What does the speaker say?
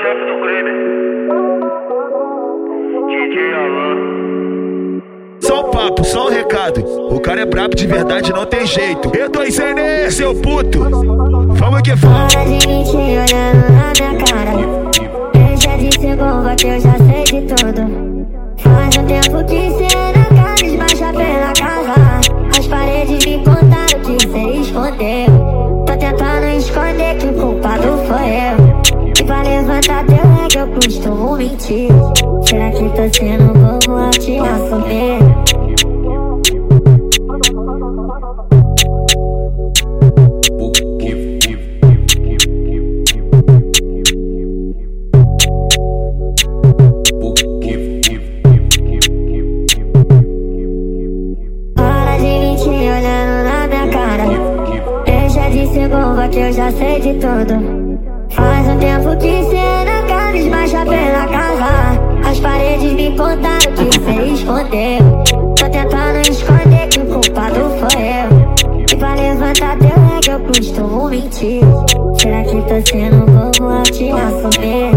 chefe do crime. DJ Alan. Só um papo, só um recado. O cara é brabo de verdade, não tem jeito. E2N, seu puto. Vamos que vamos. Para de mentir olhando na minha cara. Deixa de ser bomba que eu já sei de tudo. Faz um tempo que cê na cara desmancha pela casa. As paredes me pra levantar teu leg eu costumo mentir. Será que tô sendo bobo ao te assumir? Para de mentir olhando na minha cara. Deixa de ser bomba que eu já sei de tudo. Faz um tempo que cê não cabe baixa pela casa. As paredes me contaram que tipo- cê escondeu. Tô tentando esconder que o culpado foi eu. E pra levantar teu é que eu costumo mentir. Será que tô sendo bobo ao te assumir?